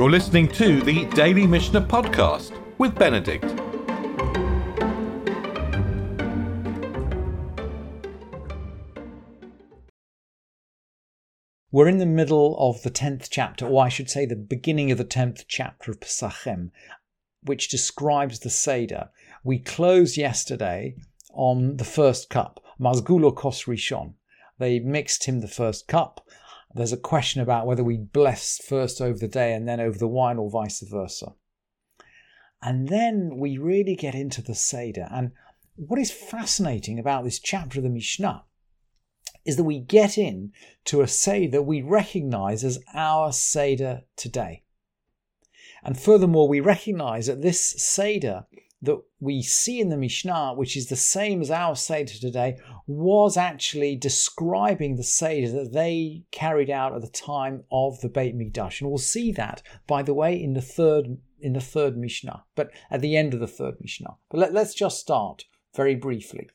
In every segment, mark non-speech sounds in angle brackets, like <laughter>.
You're listening to the Daily Mishnah Podcast with Benedict. We're in the middle of the 10th chapter, or I should say the beginning of the 10th chapter of Pesachim, which describes the Seder. We closed yesterday on the first cup, Mazgulo Kos Rishon. They mixed him the first cup. There's a question about whether we bless first over the day and then over the wine or vice versa. And then we really get into the Seder. And what is fascinating about this chapter of the Mishnah is that we get in to a Seder we recognize as our Seder today. And furthermore, we recognize that this Seder that we see in the Mishnah, which is the same as our Seder today, was actually describing the Seder that they carried out at the time of the Beit Mikdash. And we'll see that, by the way, in the third in the third Mishnah, but at the end of the third Mishnah. But let, let's just start very briefly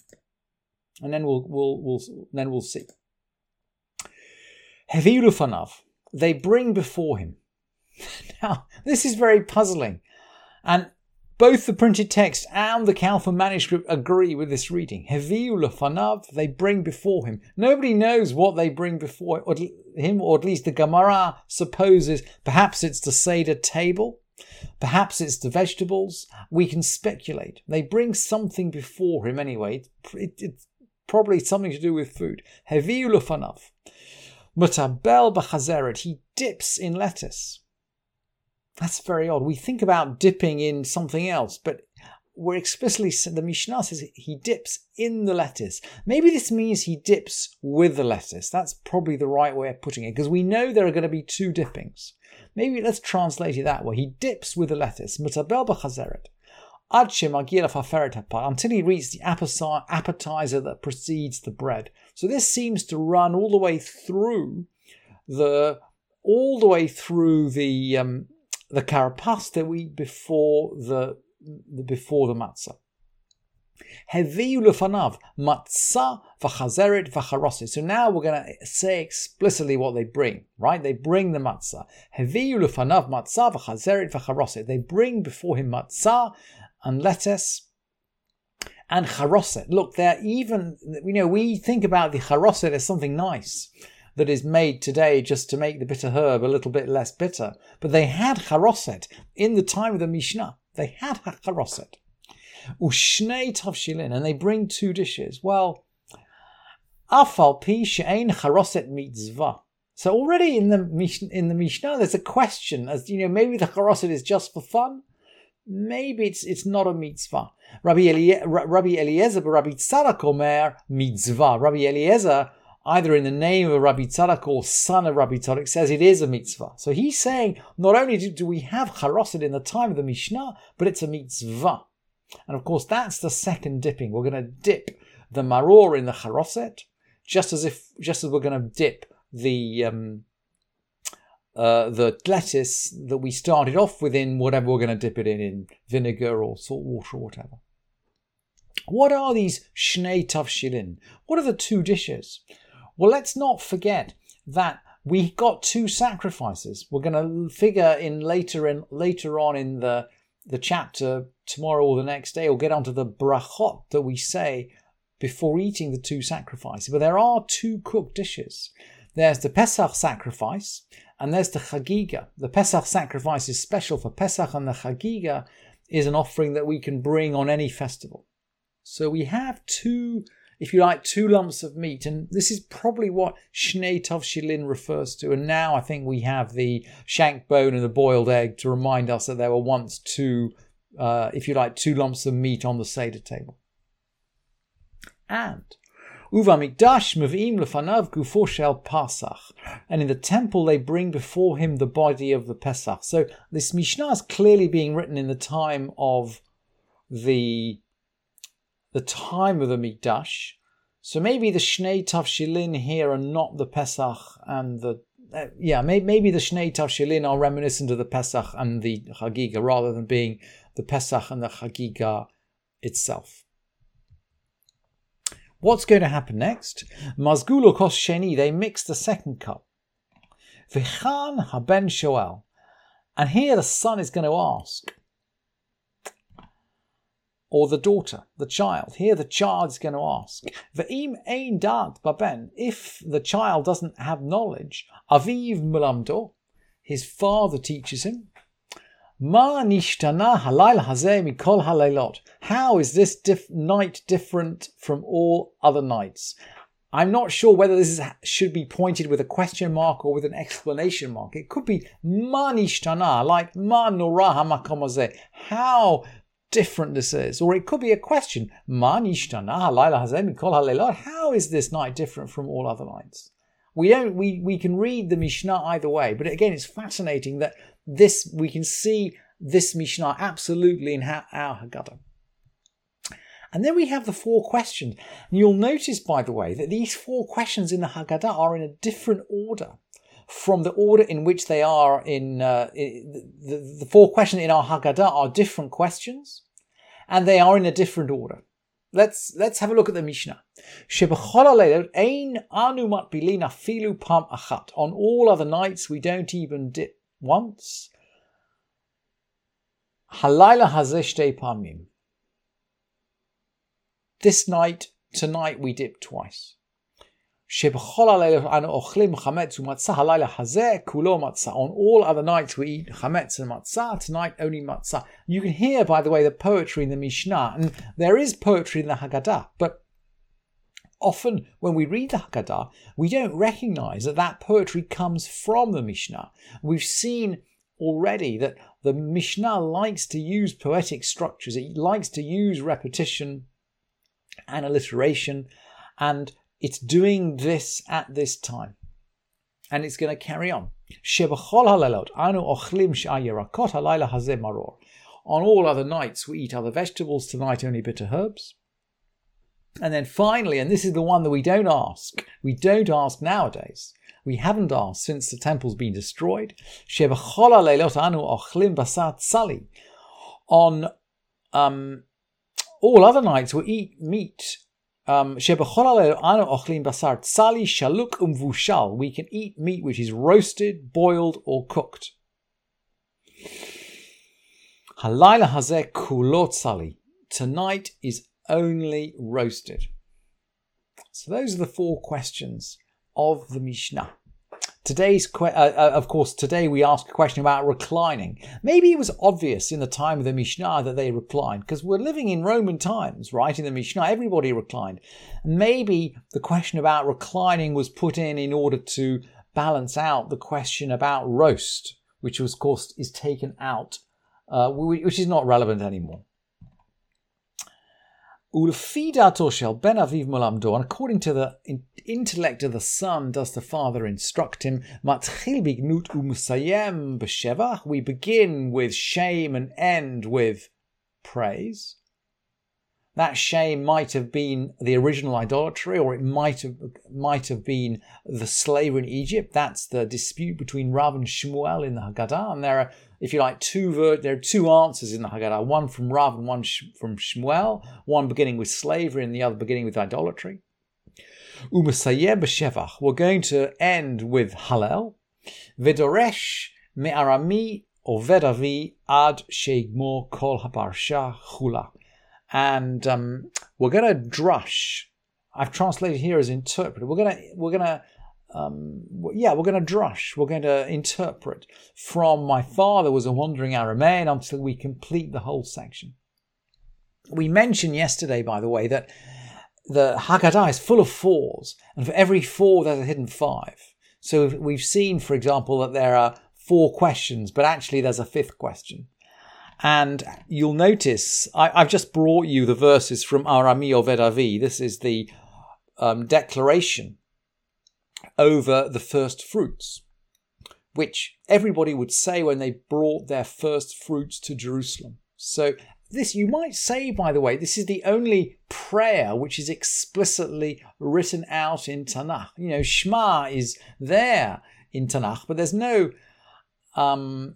and then we'll we'll, we'll then we'll see. Hevilufanav, they bring before him. <laughs> now, this is very puzzling, and both the printed text and the Kalfa manuscript agree with this reading. Heviulafanav, they bring before him. Nobody knows what they bring before him, or at least the Gemara supposes perhaps it's the Seder table. Perhaps it's the vegetables. We can speculate. They bring something before him anyway. It, it, probably something to do with food. Heviu lefanav. Mutabel b'chazeret. He dips in lettuce. That's very odd. We think about dipping in something else, but we're explicitly the Mishnah says he dips in the lettuce. Maybe this means he dips with the lettuce. That's probably the right way of putting it because we know there are going to be two dippings. Maybe let's translate it that way. He dips with the lettuce. Mutabel b'chazeret until he reaches the appetizer that precedes the bread. So this seems to run all the way through the all the way through the um, the karpas that we before the, before the matzah. Heviu lefanav matzah v'chazeret v'charoset. So now we're going to say explicitly what they bring, right? They bring the matzah. Heviu lefanav matzah v'chazeret v'charoset. They bring before him matzah and lettuce and charoset. Look, they're even, you know, we think about the charoset as something nice that is made today just to make the bitter herb a little bit less bitter. But they had charoset in the time of the Mishnah. They had charoset. Ushnei tavshilin, and they bring two dishes. Well, afal pi she'ein charoset mitzvah. So already in the Mishnah, in the Mishnah, there's a question as you know, maybe the charoset is just for fun maybe it's it's not a mitzvah. Rabbi, Elie, Rabbi Eliezer, but Rabbi Tzadok Omer mitzvah. Rabbi Eliezer, either in the name of Rabbi Tzadok or son of Rabbi Tzadok, says it is a mitzvah. So he's saying not only do, do we have charoset in the time of the Mishnah, but it's a mitzvah. And of course, that's the second dipping. We're going to dip the maror in the charoset, just as if just as we're going to dip the um, uh, the lettuce that we started off with in whatever we're going to dip it in, in vinegar or salt water or whatever. What are these shnei tavshilin? What are the two dishes? Well, let's not forget that we got two sacrifices. We're going to figure in later in later on in the the chapter tomorrow or the next day, We'll get onto the brachot that we say before eating the two sacrifices. But there are two cooked dishes. There's the Pesach sacrifice, and there's the Chagiga. The Pesach sacrifice is special for Pesach, and the Chagiga is an offering that we can bring on any festival. So we have two, if you like, two lumps of meat, and this is probably what Shnei Shilin refers to. And now I think we have the shank bone and the boiled egg to remind us that there were once two, uh, if you like, two lumps of meat on the Seder table. And Uva mikdash mevim lefanav gufo shel Pesach. And in the temple they bring before him the body of the Pesach. So this Mishnah is clearly being written in the time of the the time of the Mikdash. So maybe the Shnei Tavshilin here are not the Pesach and the uh, yeah, maybe, maybe the Shnei Tavshilin are reminiscent of the Pesach and the Chagiga rather than being the Pesach and the Chagiga itself. What's going to happen next? Mazgulo kos sheni, they mix the second cup. Vichan haben shoel. And here the son is going to ask, or the daughter, the child. Here the child is going to ask, V'im ein dat baben, if the child doesn't have knowledge, aviv mulamdo, his father teaches him, Ma nishtana halayla hazeh mikol halaylot. How is this night different from all other nights? I'm not sure whether this is, should be pointed with a question mark or with an exclamation mark. It could be ma nishtana, like ma nora hamakom How different this is. Or it could be a question. How is this night different from all other nights? We don't. We we can read the Mishnah either way, but again, it's fascinating that this we can see this Mishnah absolutely in our Haggadah. And then we have the four questions. And you'll notice, by the way, that these four questions in the Haggadah are in a different order from the order in which they are in, uh, the, the four questions in our Haggadah are different questions, and they are in a different order. Let's let's have a look at the Mishnah. On all other nights we don't even dip once. Halayla hazeh pamim. This night, tonight we dip twice. On all other nights we eat chametz and matzah. Tonight only matzah. You can hear, by the way, the poetry in the Mishnah, and there is poetry in the Haggadah, but often when we read the Haggadah, we don't recognize that that poetry comes from the Mishnah. We've seen already that the Mishnah likes to use poetic structures, it likes to use repetition and alliteration, and it's doing this at this time. And it's going to carry on. On all other nights, we eat other vegetables, tonight only bitter herbs. And then finally, and this is the one that we don't ask, we don't ask nowadays, we haven't asked since the temple's been destroyed. On um, all other nights we eat meat. Um, we can eat meat which is roasted, boiled, or cooked. Halilah Kulot Sali tonight is only roasted. So those are the four questions of the Mishnah. Today's, que- uh, uh, of course, today we ask a question about reclining. Maybe it was obvious in the time of the Mishnah that they reclined, because we're living in Roman times, right? In the Mishnah, everybody reclined. Maybe the question about reclining was put in in order to balance out the question about roast, which, was, of course, is taken out, uh, which is not relevant anymore. Ben aviv and according to the intellect of the son, does the father instruct him. Matchil bignut umusayem. We begin with shame and end with praise. That shame might have been the original idolatry, or it might have might have been the slavery in Egypt. That's the dispute between Rav and Shmuel in the Haggadah, and there are if you like, two ver- there are two answers in the Haggadah, one from Rav and one from Shmuel, one beginning with slavery and the other beginning with idolatry. Umasayeh b'shevach. We're going to end with Hallel. Vidoresh me'arami or vedavi ad sheigmor kol haparsha chula. And um, we're going to drush. I've translated here as interpreter. We're going to we're going to um, yeah, we're going to drush, we're going to interpret from my father was a wandering Aramean until we complete the whole section. We mentioned yesterday, by the way, that the Haggadah is full of fours, and for every four there's a hidden five. So we've seen, for example, that there are four questions, but actually there's a fifth question. And you'll notice I, have just brought you the verses from Arami Ovedavi. This is the um, declaration over the first fruits, which everybody would say when they brought their first fruits to Jerusalem. So, this, you might say, by the way, this is the only prayer which is explicitly written out in Tanakh. You know, Shema is there in Tanakh, but there's no, um,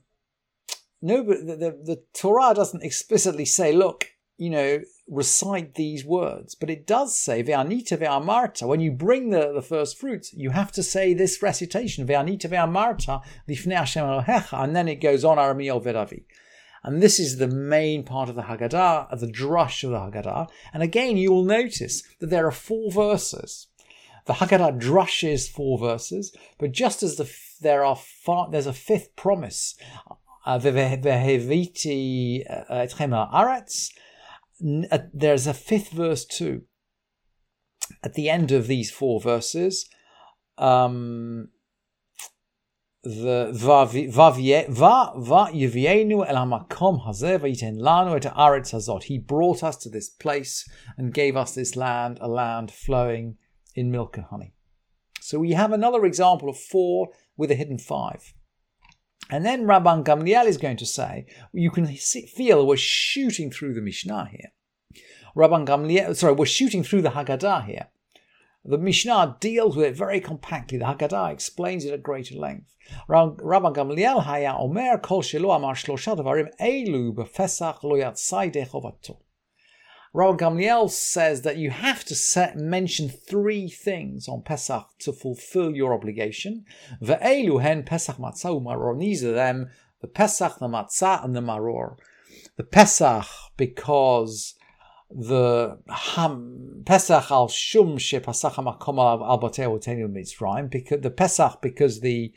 no, but the, the, the Torah doesn't explicitly say, look, you know, recite these words, but it does say ve'anita ve'amarta. When you bring the, the first fruits, you have to say this recitation ve'anita ve'amarta lifnei Hashem Elohecha, and then it goes on Aramio veravi. And this is the main part of the Haggadah, of the drush of the Haggadah. And again, you will notice that there are four verses. The Haggadah drushes four verses, but just as the, there are far, there's a fifth promise, uh, Veheviti uh, etchem aretz, uh, there's a fifth verse too. At the end of these four verses, um, the He brought us to this place and gave us this land, a land flowing in milk and honey. So we have another example of four with a hidden five. And then Rabban Gamliel is going to say, you can see, feel we're shooting through the Mishnah here. Rabban Gamliel, sorry, we're shooting through the Haggadah here. The Mishnah deals with it very compactly. The Haggadah explains it at greater length. Rabban Gamliel haya omer kol shelo amar shlosha dvarim elu lo yatzai. Rabban Gamliel says that you have to set, mention three things on Pesach to fulfill your obligation. Ve'elu hen Pesach matzah umaror. These are them, the Pesach, the matzah, and the maror. The Pesach because the ham, Pesach al shum she Pesach hamakom al bateu mitzrayim because the Pesach because the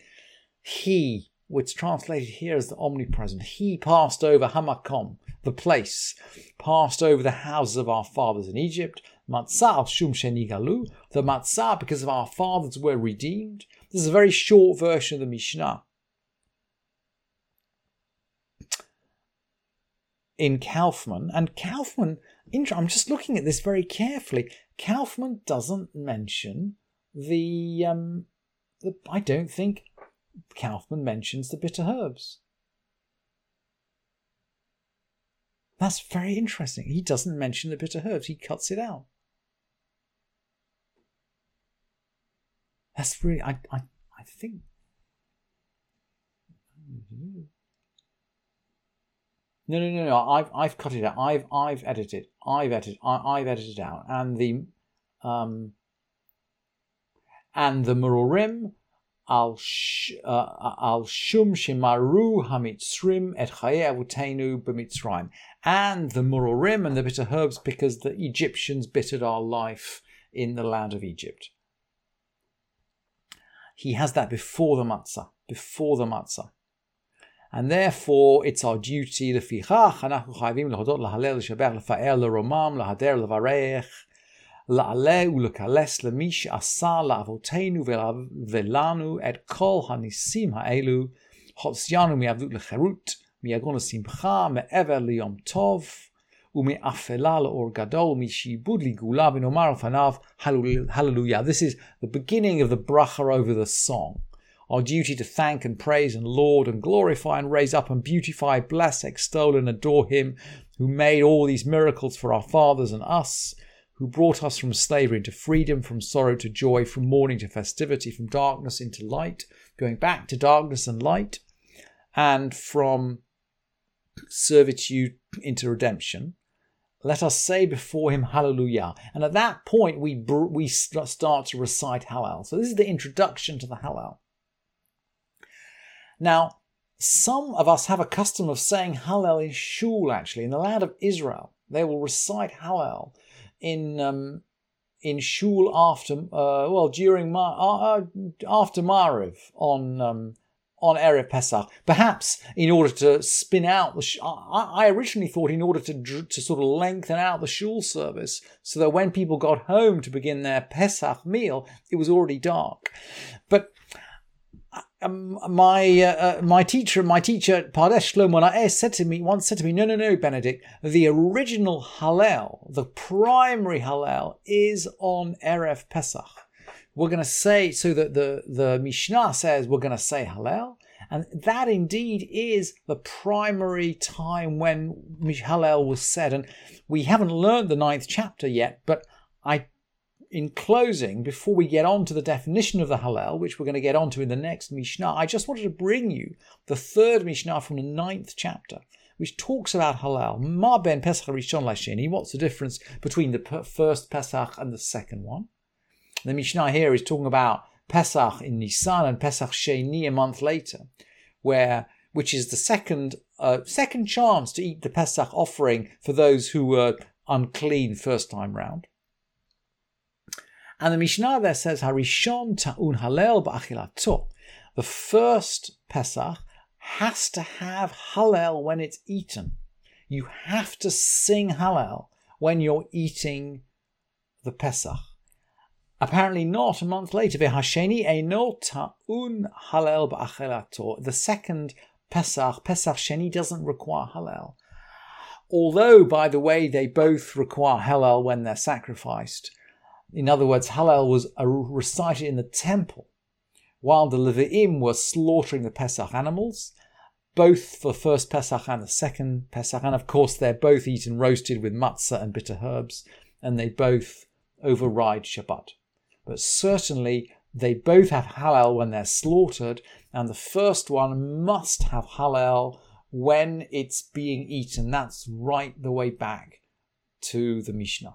he which translated here as the omnipresent he passed over hamakom the place, passed over the houses of our fathers in Egypt. Matzah shum shenigalu, the matzah because of our fathers were redeemed. This is a very short version of the Mishnah. In Kaufman, and Kaufman, I'm just looking at this very carefully. Kaufman doesn't mention the, um, the I don't think Kaufman mentions the bitter herbs. That's very interesting. He doesn't mention the bitter herbs, he cuts it out. That's really, I, I, I think. No, no, no, no. I've, I've cut it out. I've, I've edited. I've edited. I, have edited out. And the, um, and the Mururim al uh, al shum shimaru hamitzrim et chaye avutenu b'mitzrayim, and the murorim and the bitter herbs because the Egyptians bittered our life in the land of Egypt. He has that before the matzah, before the matzah. And therefore, it's our duty, לפיכך, אנחנו חייבים להודות, להלל, לשבח, לפאר, לרומם, להדר, לברך, לעלה ולקלס למי שעשה לאבותינו ולנו את כל הניסים האלו, הוציאנו מעבדות לחירות, מיגון לשמחה, מעבר ליום טוב, ומאפלה לאור גדול, משעבוד לגאולה, ונאמר לפניו, hallelujah. This is the beginning of the bracha over the song. Our duty to thank and praise and laud and glorify and raise up and beautify, bless, extol and adore Him who made all these miracles for our fathers and us, who brought us from slavery into freedom, from sorrow to joy, from mourning to festivity, from darkness into light, going back to darkness and light, and from servitude into redemption. Let us say before him, Hallelujah. And at that point, we, we start to recite Hallel. So this is the introduction to the Hallel. Now, some of us have a custom of saying Hallel in Shul, actually. In the land of Israel, they will recite Hallel in um, in shul after uh, well during Mar- uh, uh, after Mariv on um, on erev Pesach, perhaps in order to spin out the. Sh- I, I originally thought in order to to sort of lengthen out the shul service, so that when people got home to begin their Pesach meal, it was already dark. But um, my uh, uh, my teacher, my teacher Pardesh Shlomo said to me once said to me, no, no, no, Benedict, the original Hallel, the primary Hallel, is on erev Pesach. We're going to say so that the the Mishnah says we're going to say Hallel, and that indeed is the primary time when Hallel was said. And we haven't learned the ninth chapter yet, but I in closing, before we get on to the definition of the Hallel, which we're going to get onto in the next Mishnah, I just wanted to bring you the third Mishnah from the ninth chapter, which talks about Hallel. Ma ben Pesach Rishon Lasheni. What's the difference between the first Pesach and the second one? The Mishnah here is talking about Pesach in Nisan and Pesach Sheni a month later, where which is the second uh, second chance to eat the Pesach offering for those who were unclean first time round. And the Mishnah there says Harishon ta'un halel ba'achilato. The first Pesach has to have Hallel when it's eaten. You have to sing Hallel when you're eating the Pesach. Apparently not a month later. Vehasheni eino ta'un Hallel ba'achelato. The second Pesach, Pesach Sheni, doesn't require Hallel. Although, by the way, they both require Hallel when they're sacrificed. In other words, Hallel was recited in the temple while the Levi'im were slaughtering the Pesach animals, both for first Pesach and the second Pesach. And of course, they're both eaten roasted with matzah and bitter herbs, and they both override Shabbat. But certainly, they both have Hallel when they're slaughtered, and the first one must have Hallel when it's being eaten. That's right the way back to the Mishnah.